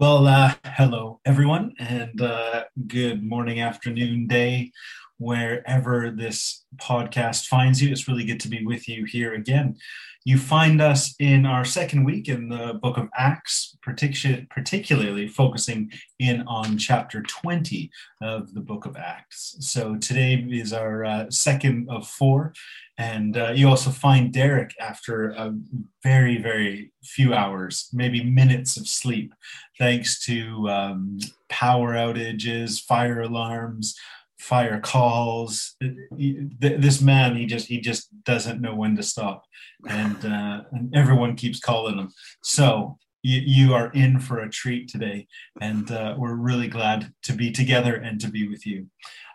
Well, uh, hello, everyone, and uh, good morning, afternoon, day, wherever this podcast finds you. It's really good to be with you here again. You find us in our second week in the book of Acts, particularly focusing in on chapter 20 of the book of Acts. So today is our uh, second of four. And uh, you also find Derek after a very, very few hours, maybe minutes of sleep, thanks to um, power outages, fire alarms, fire calls. This man, he just he just doesn't know when to stop, and, uh, and everyone keeps calling him. So you, you, are in for a treat today, and uh, we're really glad to be together and to be with you.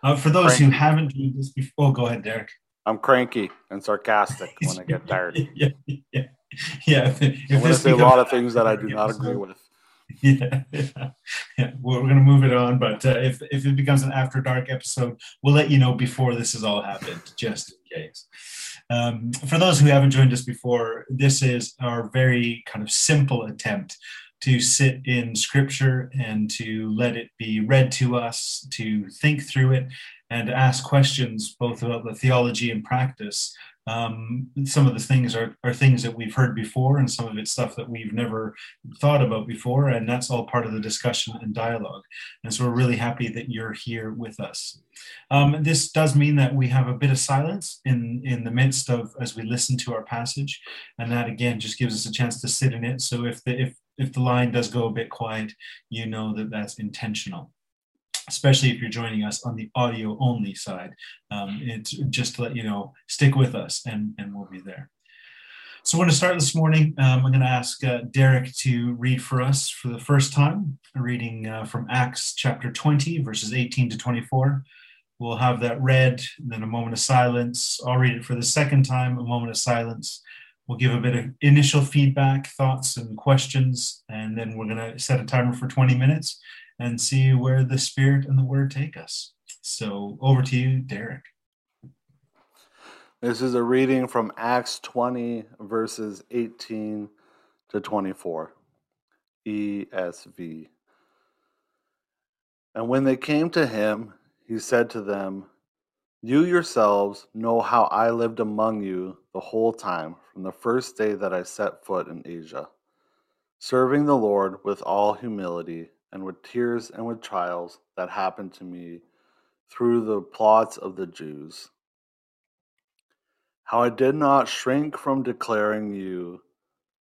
Uh, for those who haven't joined this before, oh, go ahead, Derek. I'm cranky and sarcastic when I get tired. yeah, yeah, yeah. I'm going to say a lot of things that I do not agree with. yeah, yeah, yeah. Well, we're going to move it on, but uh, if if it becomes an after dark episode, we'll let you know before this has all happened, just in case. Um, for those who haven't joined us before, this is our very kind of simple attempt to sit in scripture and to let it be read to us, to think through it, and ask questions both about the theology and practice. Um, some of the things are, are things that we've heard before and some of it's stuff that we've never thought about before and that's all part of the discussion and dialogue. And so we're really happy that you're here with us. Um, this does mean that we have a bit of silence in in the midst of as we listen to our passage. And that again just gives us a chance to sit in it. So if the if if the line does go a bit quiet you know that that's intentional especially if you're joining us on the audio only side. Um, it's just to let you know, stick with us and, and we'll be there. So, we're going to start this morning. Um, I'm going to ask uh, Derek to read for us for the first time, a reading uh, from Acts chapter 20, verses 18 to 24. We'll have that read, then a moment of silence. I'll read it for the second time, a moment of silence. We'll give a bit of initial feedback, thoughts, and questions, and then we're going to set a timer for 20 minutes and see where the Spirit and the Word take us. So over to you, Derek. This is a reading from Acts 20, verses 18 to 24, ESV. And when they came to him, he said to them, You yourselves know how I lived among you the whole time from the first day that I set foot in Asia, serving the Lord with all humility and with tears and with trials that happened to me through the plots of the Jews. How I did not shrink from declaring you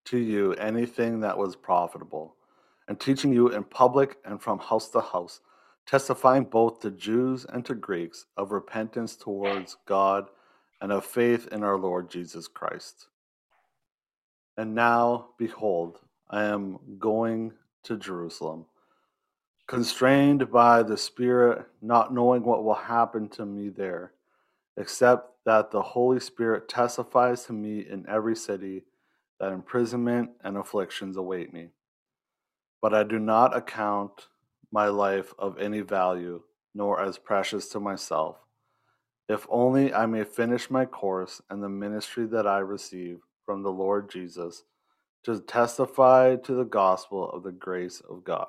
to you anything that was profitable, and teaching you in public and from house to house, testifying both to Jews and to Greeks of repentance towards God and of faith in our Lord Jesus Christ. And now, behold, I am going to Jerusalem constrained by the Spirit, not knowing what will happen to me there, except that the Holy Spirit testifies to me in every city that imprisonment and afflictions await me. But I do not account my life of any value, nor as precious to myself, if only I may finish my course and the ministry that I receive from the Lord Jesus to testify to the gospel of the grace of God.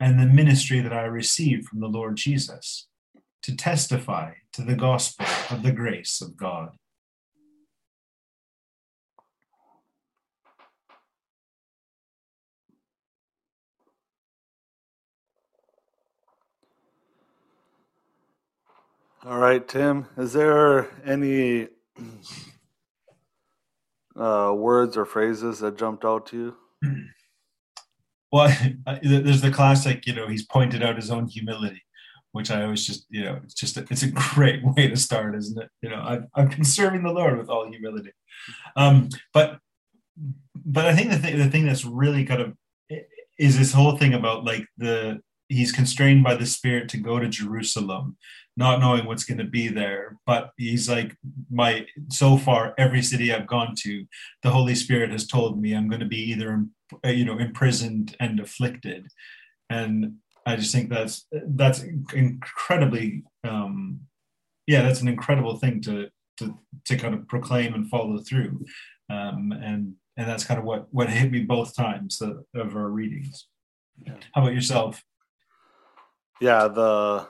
and the ministry that I received from the Lord Jesus, to testify to the gospel of the grace of God. All right, Tim, is there any uh, words or phrases that jumped out to you? Well, there's the classic, you know, he's pointed out his own humility, which I always just, you know, it's just, a, it's a great way to start, isn't it? You know, I've, I've been serving the Lord with all humility. Um, but, but I think the the thing that's really kind of is this whole thing about like the, he's constrained by the spirit to go to Jerusalem not knowing what's going to be there. But he's like, my so far every city I've gone to, the Holy Spirit has told me I'm going to be either you know imprisoned and afflicted, and I just think that's that's incredibly um, yeah that's an incredible thing to to to kind of proclaim and follow through, um, and and that's kind of what what hit me both times of our readings. How about yourself? Yeah, the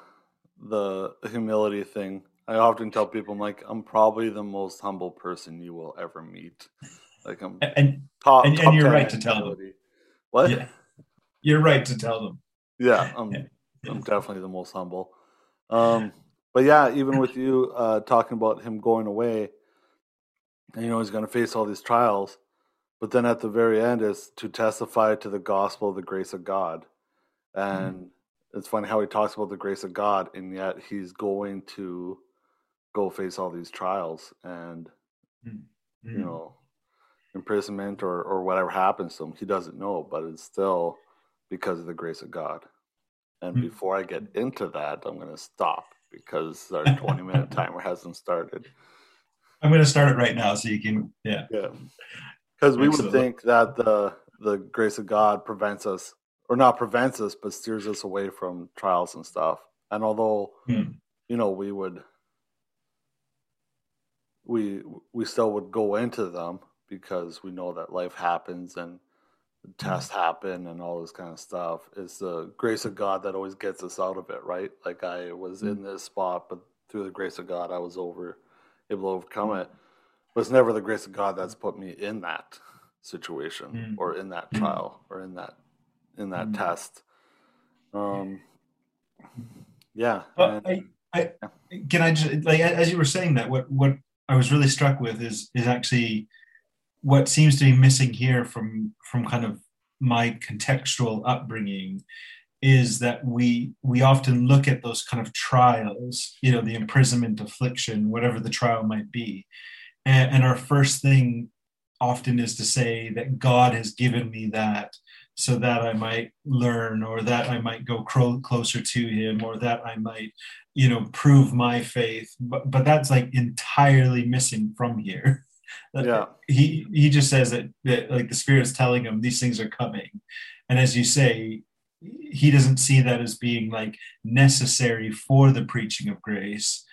the humility thing. I often tell people, I'm like, I'm probably the most humble person you will ever meet. Like I'm and top, and, and you're right to tell them. What? Yeah. You're right to tell them. Yeah, I'm. I'm definitely the most humble. Um, but yeah, even with you uh, talking about him going away, and you know he's going to face all these trials, but then at the very end is to testify to the gospel of the grace of God, and mm it's funny how he talks about the grace of God, and yet he's going to go face all these trials and mm-hmm. you know imprisonment or or whatever happens to him. He doesn't know, but it's still because of the grace of God. And mm-hmm. before I get into that, I'm going to stop because our 20 minute timer hasn't started. I'm going to start it right now so you can yeah. Yeah. Cuz we would think that the the grace of God prevents us or not prevents us, but steers us away from trials and stuff. And although mm. you know we would we we still would go into them because we know that life happens and tests happen and all this kind of stuff. It's the grace of God that always gets us out of it, right? Like I was mm. in this spot, but through the grace of God, I was over able to overcome it. But it's never the grace of God that's put me in that situation mm. or in that hmm. trial or in that in that mm-hmm. test. Um, yeah. But I, I, can I just like as you were saying that what what I was really struck with is is actually what seems to be missing here from from kind of my contextual upbringing is that we we often look at those kind of trials you know the imprisonment affliction whatever the trial might be and, and our first thing often is to say that god has given me that so that I might learn or that I might go cro- closer to him or that I might, you know, prove my faith. But, but that's like entirely missing from here. Yeah. He, he just says that, that like the spirit is telling him these things are coming. And as you say, he doesn't see that as being like necessary for the preaching of grace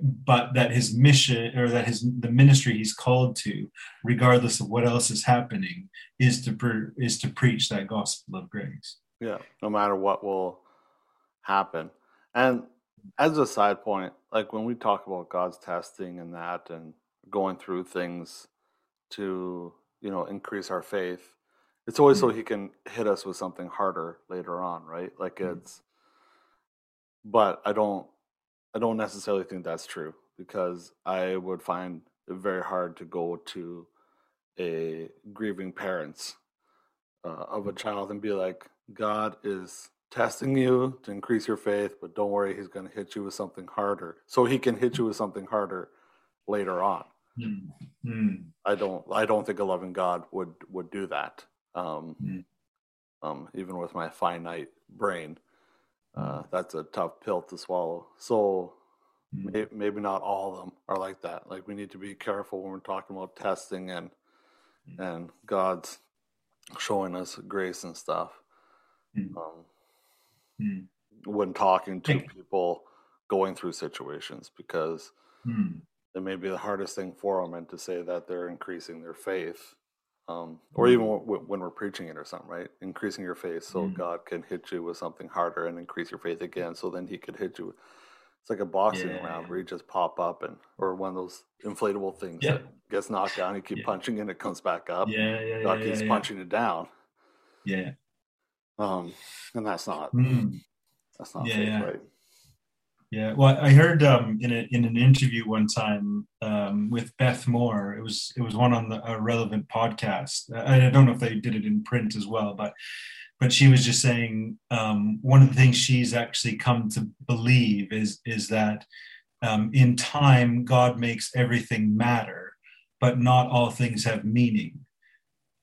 but that his mission or that his the ministry he's called to regardless of what else is happening is to pre- is to preach that gospel of grace yeah no matter what will happen and as a side point like when we talk about god's testing and that and going through things to you know increase our faith it's always mm-hmm. so he can hit us with something harder later on right like mm-hmm. it's but i don't I don't necessarily think that's true because I would find it very hard to go to a grieving parents uh, of a child and be like, God is testing you to increase your faith, but don't worry, He's going to hit you with something harder, so He can hit you with something harder later on. Mm-hmm. I don't. I don't think a loving God would would do that. Um, mm-hmm. um, even with my finite brain. Uh, that's a tough pill to swallow. So mm-hmm. maybe, not all of them are like that. Like we need to be careful when we're talking about testing and mm-hmm. and God's showing us grace and stuff. Mm-hmm. Um, hmm. when talking to people going through situations, because hmm. it may be the hardest thing for them and to say that they're increasing their faith um, or even Mm. w- when we're preaching it or something right increasing your faith so Mm. god can hit you with something harder and increase your faith again so then he could hit you it's like a boxing Yeah, round where you just pop up and or one of those inflatable things Yeah. that gets knocked down you keep Yeah. punching and it comes back up Yeah, yeah, god keeps punching it down yeah. um, and that's not Mm. that's not Yeah, faith right Yeah, well, I heard um, in a, in an interview one time um, with Beth Moore. It was it was one on the, a relevant podcast. I, I don't know if they did it in print as well, but but she was just saying um, one of the things she's actually come to believe is is that um, in time God makes everything matter, but not all things have meaning.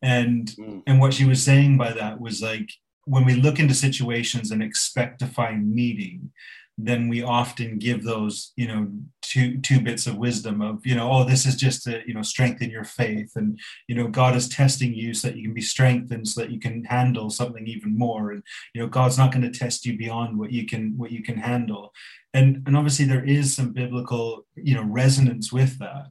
And Mm. and what she was saying by that was like when we look into situations and expect to find meaning then we often give those you know two two bits of wisdom of you know oh this is just to you know strengthen your faith. And you know god is testing you so that you can be strengthened so that you can handle something even more. And you know god's not going to test you beyond what you can what you can handle. And and obviously there is some biblical you know resonance with that.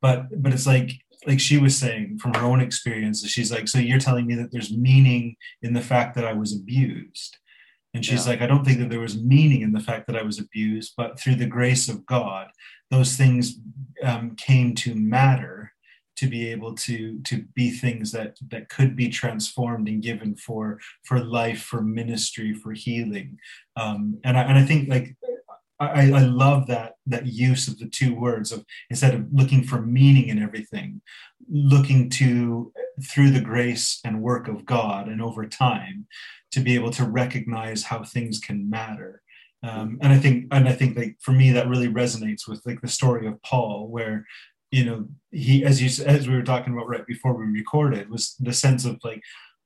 But but it's like like she was saying from her own experiences she's like so you're telling me that there's meaning in the fact that i was abused and she's Yeah. like i don't think that there was meaning in the fact that i was abused but through the grace of god those things um, came to matter to be able to to be things that that could be transformed and given for for life for ministry for healing um, and I, and I think like I, I love that that use of the two words of instead of looking for meaning in everything, looking to through the grace and work of God and over time to be able to recognize how things can matter. Um, and I think and I think like for me that really resonates with like the story of Paul where you know he as you as we were talking about right before we recorded was the sense of like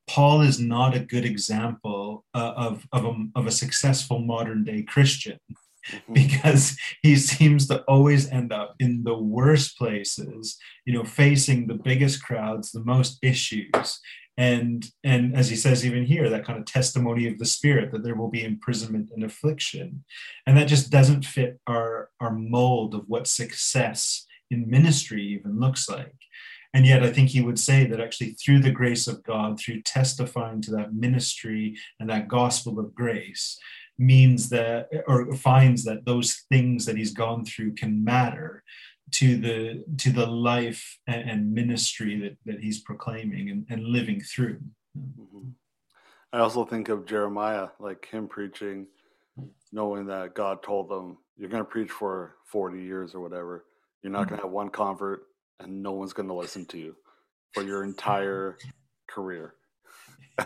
Paul is not a good example uh, of of a, of a successful modern day Christian. Mm-hmm. because he seems to always end up in the worst places you know facing the biggest crowds the most issues. And and as he says even here that kind of testimony of the spirit that there will be imprisonment and affliction. And that just doesn't fit our our mold of what success in ministry even looks like. And yet i think he would say that actually through the grace of god through testifying to that ministry and that gospel of grace means that or finds that those things that he's gone through can matter to the to the life and, ministry that, that he's proclaiming and, and living through Mhm. I also think of Jeremiah, like him preaching, knowing that God told them, You're going to preach for 40 years or whatever. You're not going to have one convert, and no one's going to listen to you for your entire career.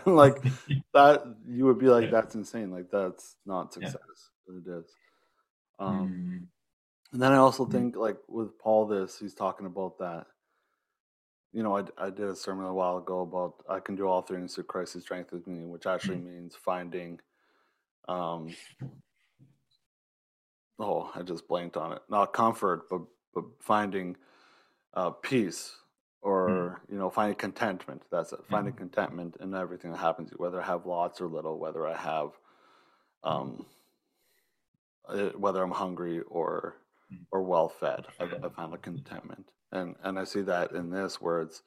like that, you would be like, Yeah. That's insane. Like, that's not Yeah. success. But it is. Um, Mm, and then I also Mhm. think, like with Paul, this he's talking about that. You know, I, I did a sermon a while ago about I can do all things through Christ who strengthens me, which actually means finding. Um, oh, I just blanked on it. Not comfort, but but finding uh, peace, or you know, finding contentment. That's it. Finding contentment in everything that happens, whether I have lots or little, whether I have, um, uh, whether I'm hungry or Mm. or well fed. I, I found a contentment, and and I see that in this where it's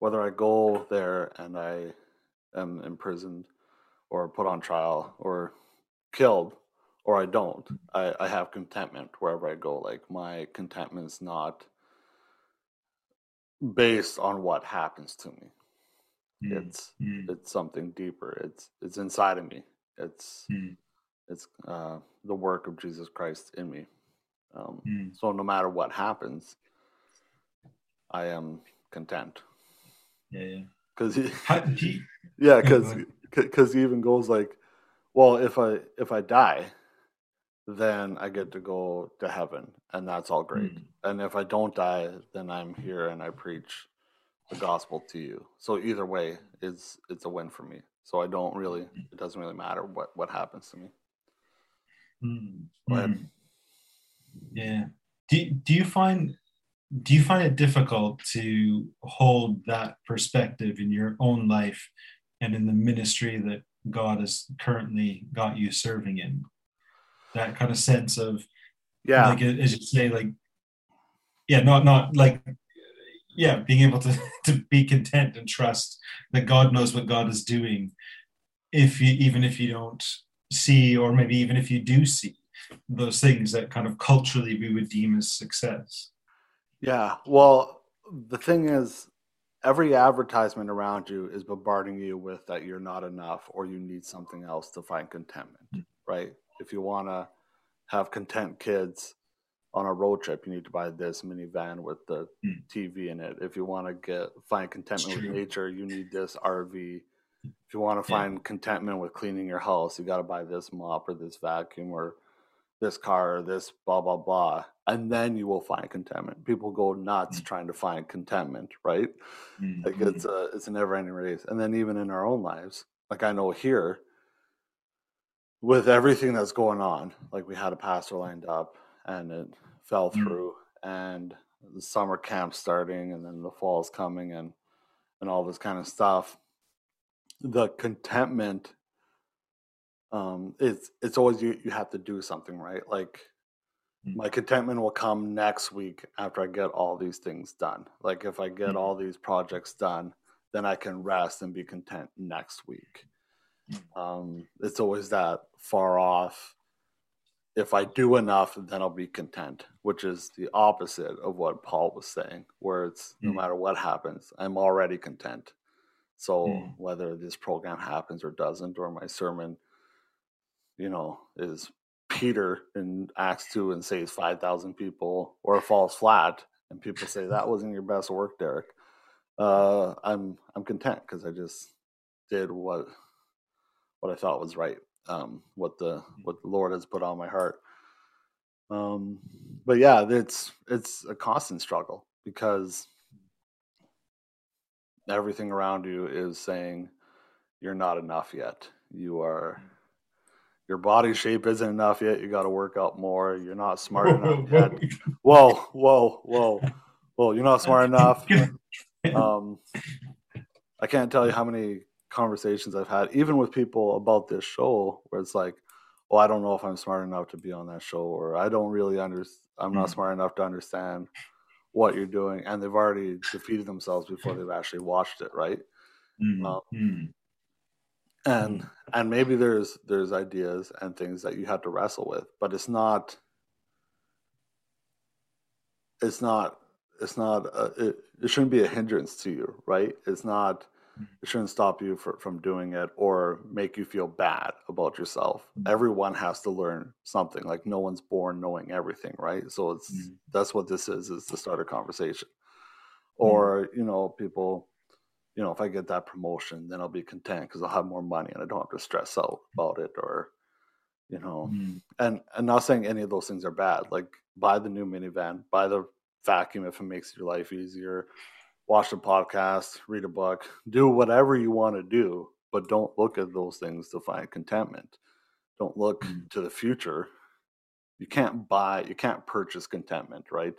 whether I go there and I am imprisoned or put on trial or killed or I don't. I, I have contentment wherever I go. Like my contentment's not based on what happens to me. mm, It's mm, it's something deeper. It's it's inside of me. It's mm, it's uh, the work of Jesus Christ in me. Um, mm. so no matter what happens, I am content. yeah yeah Because How, do you, yeah, Yeah, because because he even goes like, well, if I if I die, then I get to go to heaven, and that's all great. Mm. And if I don't die, then I'm here and I preach the gospel to you. So either way, it's it's a win for me. So I don't really it doesn't really matter what what happens to me. Mm, mm. Yeah. Do do you find do you find it difficult to hold that perspective in your own life and in the ministry that God has currently got you serving in? That kind of sense of Yeah, like as you say, like yeah, not not like yeah, being able to to be content and trust that God knows what God is doing, if you even if you don't see, or maybe even if you do see those things that kind of culturally we would deem as success. Yeah. Well, the thing is, every advertisement around you is bombarding you with that you're not enough or you need something else to find contentment, mm. right? If you want to have content kids on a road trip, you need to buy this minivan with the mm. TV in it. If you want to get find contentment with nature, you need this RV. If you want to find yeah. contentment with cleaning your house, you got to buy this mop or this vacuum or this car or this blah blah blah and then you will find contentment people go nuts mm-hmm. trying to find contentment right mm-hmm. like it's a it's a never ending race and then even in our own lives like i know here with everything that's going on like we had a pastor lined up and it fell mm-hmm. through and the summer camp starting and then the fall is coming and and all this kind of stuff the contentment um, it's it's always you you have to do something right like mm. my contentment will come next week after i get all these things done like if i get mm. all these projects done then i can rest and be content next week mm. Um, it's always that far off if i do enough then i'll be content which is the opposite of what paul was saying where it's no matter what happens i'm already content. So whether this program happens or doesn't or my sermon you know, is Peter in Acts 2 and saves 5,000 people or falls flat and people say that wasn't your best work, Derek. Uh, I'm I'm content because I just did what what I thought was right, um, what the what the Lord has put on my heart. Um, but yeah, it's it's a constant struggle because everything around you is saying you're not enough yet. You are your body shape isn't enough yet. You got to work out more. You're not smart enough yet. Whoa, whoa, whoa, whoa! You're not smart enough. Um, I can't tell you how many conversations I've had, even with people about this show, where it's like, "Oh, I don't know if I'm smart enough to be on that show," or "I don't really understand. I'm not mm. smart enough to understand what you're doing," and they've already defeated themselves before they've actually watched it, right? Mm-hmm. Um, mm and mm-hmm. and maybe there's there's ideas and things that you have to wrestle with but it's not it's not it's not a, it, it shouldn't be a hindrance to you right it's not mm-hmm. It shouldn't stop you for, from doing it or make you feel bad about yourself mm-hmm. everyone has to learn something like no one's born knowing everything right so it's mm-hmm. that's what this is is to start a conversation or you know people you know, if I get that promotion, then I'll be content because I'll have more money and I don't have to stress out about it or, you know, mm. and and not saying any of those things are bad. Like buy the new minivan, buy the vacuum if it makes your life easier, watch a podcast, read a book, do whatever you want to do, but don't look at those things to find contentment. Don't look mm. to the future. You can't buy, you can't purchase contentment, right?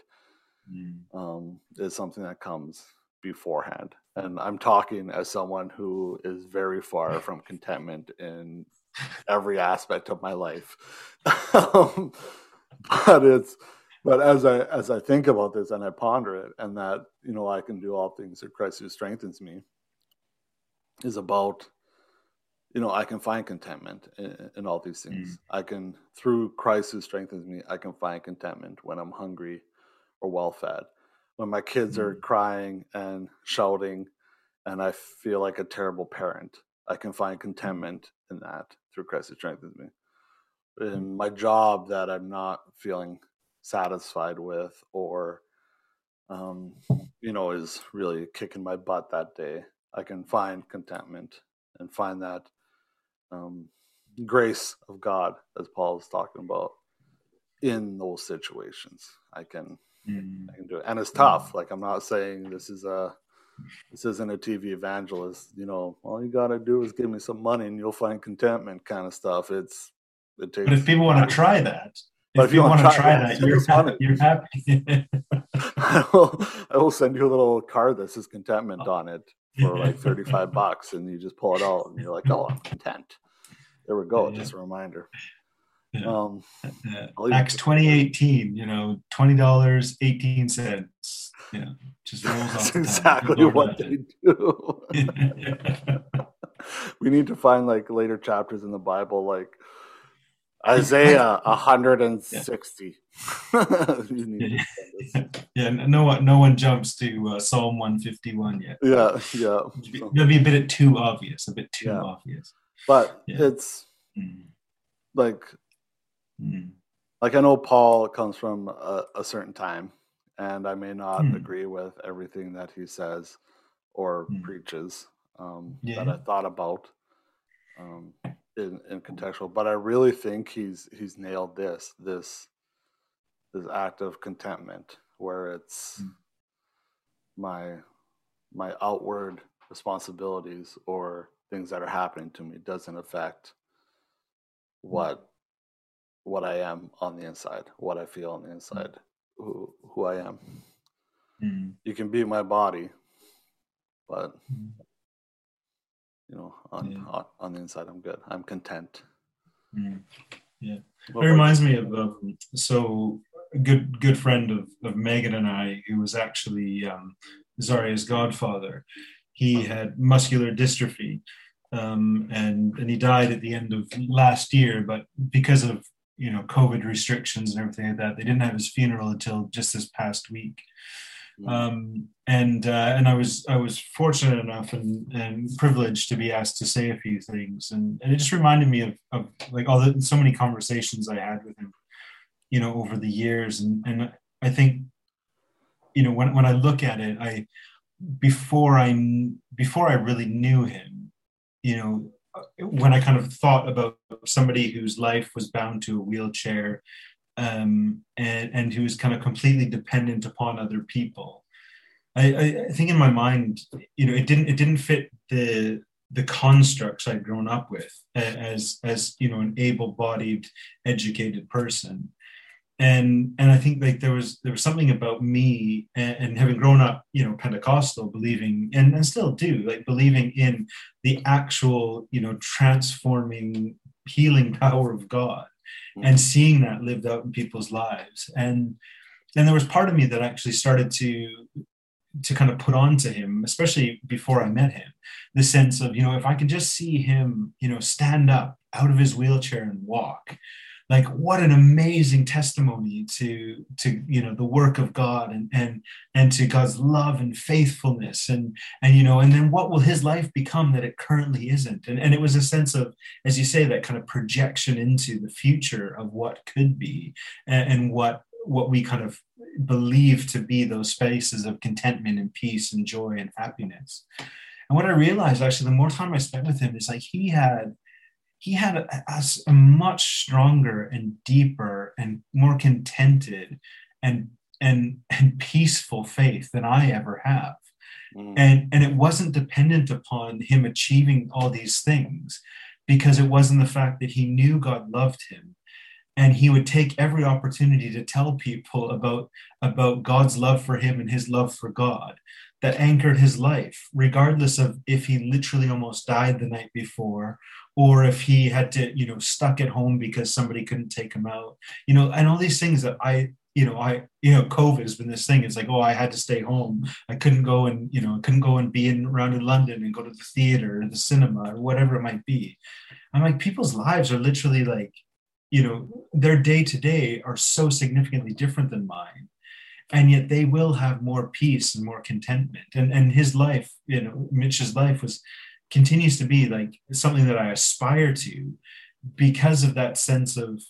Mm. Um, it's something that comes beforehand. And I'm talking as someone who is very far from contentment in every aspect of my life. um, but it's but as I as I think about this and I ponder it, and that you know I can do all things through Christ who strengthens me, is about you know I can find contentment in, in all these things. Mm. I can through Christ who strengthens me, I can find contentment when I'm hungry or well fed when my kids are mm. crying and shouting and I feel like a terrible parent. I can find contentment in that through Christ who strengthens me. In my job that I'm not feeling satisfied with or um, you know, is really kicking my butt that day, I can find contentment and find that um, grace of God, as Paul is talking about, in those situations. I can Mm. I can do it, and it's tough. Like I'm not saying this is a this isn't a TV evangelist. You know, all you got to do is give me some money, and you'll find contentment, kind of stuff. It's it takes. But if people want to try that, but if, if you want to try, try that, you're happy, you're happy. I, will, I will send you a little card that says contentment oh. on it for like 35 bucks, and you just pull it out, and you're like, oh, I'm content. There we go. Yeah. Just a reminder. Yeah. Um, Uh, I'll Acts 2018, you know, $20, 18 cents. Yeah, just rolls off. that's exactly what they do. we need to find like later chapters in the Bible, like Isaiah 160. You need to send us- yeah, no one, no one jumps to uh, Psalm 151 yet. yeah, yeah. It'll be a bit too obvious, a bit too Yeah. obvious. But Yeah. it's Mm, like mm, like I know Paul comes from a, a certain time, and I may not Hmm. agree with everything that he says or Hmm. preaches um, that I thought about um, in, in contextual. But I really think he's he's nailed this this this act of contentment where it's Hmm. my my outward responsibilities or things that are happening to me doesn't affect what what I am on the inside, what I feel on the inside, who who I am. mm, You can be my body, but mm. You know, on Yeah. on, on the inside, I'm good. I'm content. Mm. What It reminds me of um, so a good good friend of, of Megan and I, who was actually um, Zaria's godfather. He had muscular dystrophy, um, and and he died at the end of last year. But because of you know COVID restrictions and everything like that, they didn't have his funeral until just this past week. Um, and uh, and I was I was fortunate enough and, and privileged to be asked to say a few things, and, and it just reminded me of, of like all the so many conversations I had with him, you know, over the years, and and I think, you know, when when I look at it, I before I before I really knew him, you know, when I kind of thought about somebody whose life was bound to a wheelchair um, and, and who was kind of completely dependent upon other people. I, I, I think in my mind, you know, it didn't it didn't fit the the constructs I'd grown up with as as you know an able-bodied, educated person, and and I think like there was there was something about me and, and having grown up, you know, Pentecostal, believing and and still do like believing in the actual you know transforming healing power of God and mm-hmm. seeing that lived out in people's lives. And and there was part of me that actually started to to kind of put on to him especially before i met him the sense of you know if i could just see him you know stand up out of his wheelchair and walk like what an amazing testimony to to you know the work of god and and and to god's love and faithfulness. And and you know and then what will his life become that it currently isn't? And, and it was a sense of as you say that kind of projection into the future of what could be and, and what what we kind of believe to be those spaces of contentment and peace and joy and happiness. And what i realized actually the more time i spent with him is like he had he had a, a, a much stronger and deeper and more contented and and and peaceful faith than i ever have Mm. and and it wasn't dependent upon him achieving all these things because it wasn't the fact that he knew god loved him and he would take every opportunity to tell people about about god's love for him and his love for god that anchored his life regardless of if he literally almost died the night before or if he had to you know stuck at home because somebody couldn't take him out. You know and all these things that i you know i you know covid has been this thing. It's like oh i had to stay home. I couldn't go and you know I couldn't go and be in around in london and go to the theater or the cinema or whatever it might be. I'm like people's lives are literally like you know their day to day are so significantly different than mine. And yet they will have more peace and more contentment. And and his life you know mitch's life was continues to be like something that i aspire to because of that sense of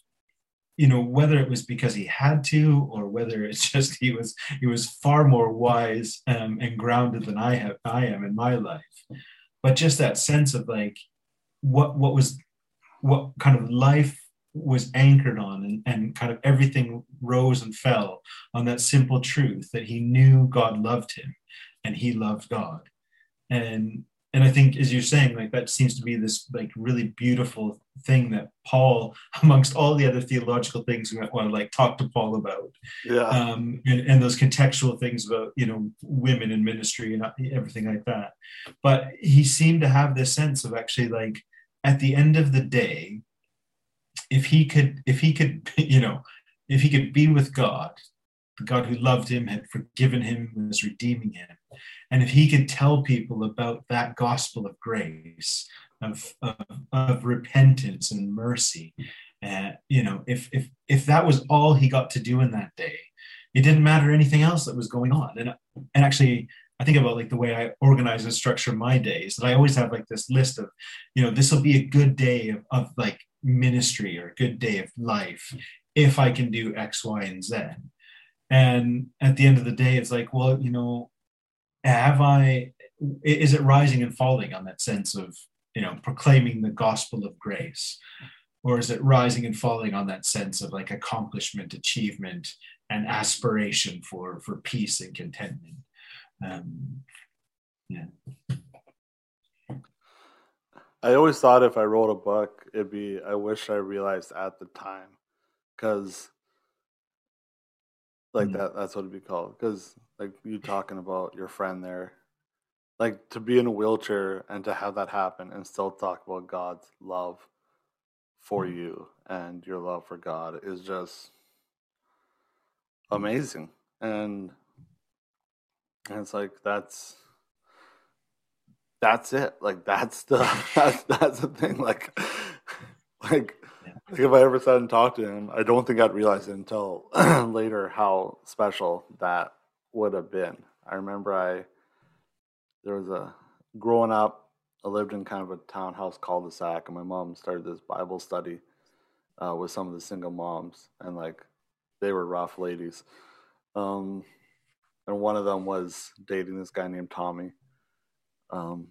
you know whether it was because he had to or whether it's just he was he was far more wise um, and grounded than i have i am in my life. But just that sense of like what what was what kind of life was anchored on and, and kind of everything rose and fell on that simple truth that he knew god loved him and he loved god. And and i think as you're saying like that seems to be this like really beautiful thing that paul amongst all the other theological things we want to like talk to paul about. Yeah. Um, and, and those contextual things about you know women in ministry and everything like that. But he seemed to have this sense of actually like at the end of the day if he could, if he could, you know, if he could be with God, the God who loved him, had forgiven him, was redeeming him, and if he could tell people about that gospel of grace, of, of, of repentance and mercy, uh, you know, if if if that was all he got to do in that day, it didn't matter anything else that was going on. And and actually, I think about like the way I organize and structure my days. That I always have like this list of, you know, this will be a good day of, of like ministry or a good day of life if I can do X, Y, and Z. And at the end of the day, it's like, well, you know, have I? Is it rising and falling on that sense of you know proclaiming the gospel of grace? or is it rising and falling on that sense of like accomplishment achievement and aspiration for for peace and contentment um, yeah i always thought if i wrote a book it'd be i wish i realized at the time because like mm. that that's what it'd be called because like you talking about your friend there like to be in a wheelchair and to have that happen and still talk about god's love for mm. you and your love for God is just amazing. And and it's like that's that's it. Like that's the that's that's the thing. Like like like if I ever sat and talked to him, I don't think I'd realize it until later how special that would have been. I remember I there was a growing up I lived in kind of a townhouse cul-de-sac, and my mom started this Bible study uh, with some of the single moms, and like they were rough ladies. Um, and one of them was dating this guy named Tommy, um,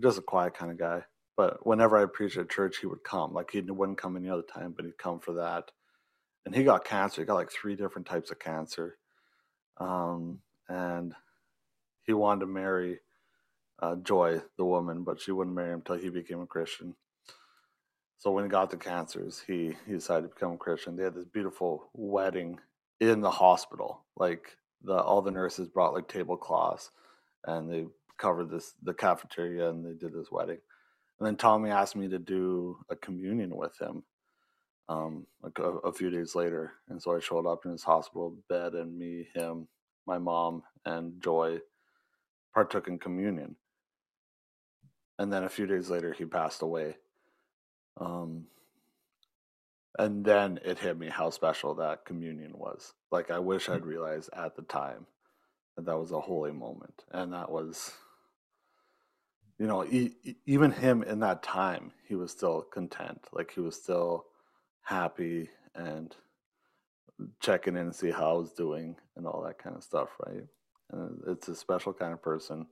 just a quiet kind of guy. But whenever I preached at church, he would come. Like he wouldn't come any other time, but he'd come for that. And he got cancer. He got like three different types of cancer, um, and he wanted to marry uh, Joy, the woman, but she wouldn't marry him until he became a Christian. So when he got the cancers, he, he decided to become a Christian. They had this beautiful wedding in the hospital. Like the all the nurses brought like tablecloths, and they covered this the cafeteria, and they did this wedding. And then Tommy asked me to do a communion with him, um, like a, a few days later. And so I showed up in his hospital bed, and me, him, my mom, and Joy partook in communion. And then a few days later he passed away. Um, and then it hit me how special that communion was. Like i wish i'd realized at the time that that was a holy moment and that was you know e- even him in that time he was still content like he was still happy and checking in and see how i was doing and all that kind of stuff right and it's a special kind of person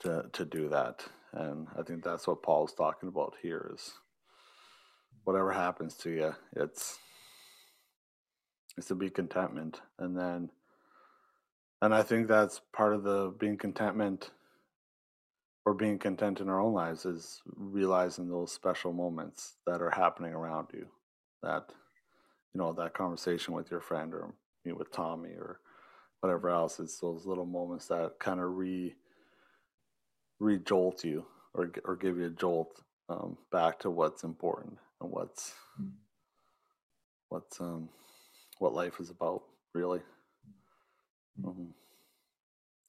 to to do that and I think that's what Paul's talking about here is whatever happens to you, it's it's to be contentment. And then and I think that's part of the being contentment or being content in our own lives is realizing those special moments that are happening around you. That you know, that conversation with your friend or meet with Tommy or whatever else. It's those little moments that kind of re re-jolt you or or give you a jolt um, back to what's important and what's mm. what's um what life is about really. Um,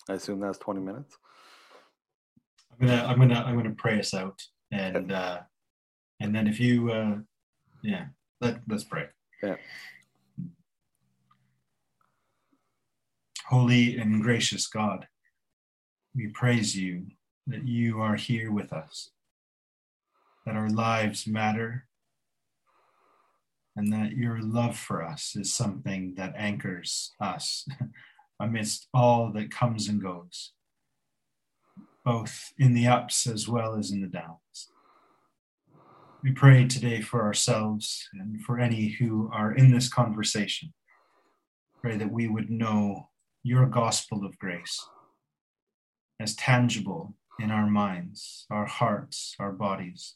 I assume that's twenty minutes. I'm gonna I'm gonna I'm gonna pray us out and uh, and then if you uh, yeah let let's pray. Yeah. Holy and gracious God, we praise you that you are here with us, that our lives matter, and that your love for us is something that anchors us amidst all that comes and goes, both in the ups as well as in the downs. We pray today for ourselves and for any who are in this conversation. Pray that we would know your gospel of grace as tangible in our minds, our hearts, our bodies.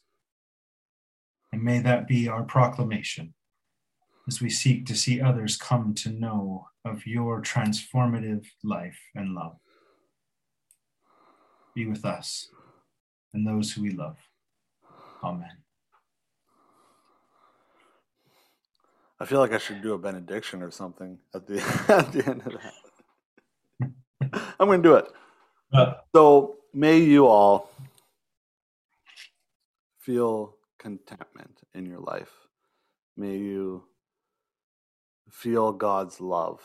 And may that be our proclamation as we seek to see others come to know of your transformative life and love. Be with us and those who we love. Amen. I feel like I should do a benediction or something at the at the end of that. I'm going to do it. Uh, So may you all feel contentment in your life. May you feel God's love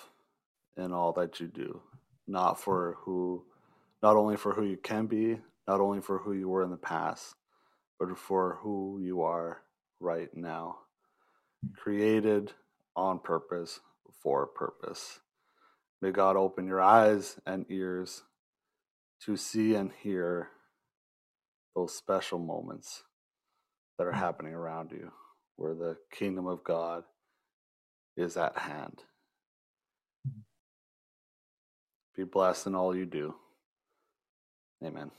in all that you do, not for who, not only for who you can be, not only for who you were in the past, but for who you are right now. Created on purpose for a purpose. May God open your eyes and ears to see and hear those special moments that are mm. happening around you where the kingdom of God is at hand. Mm. Be blessed in all you do. Amen.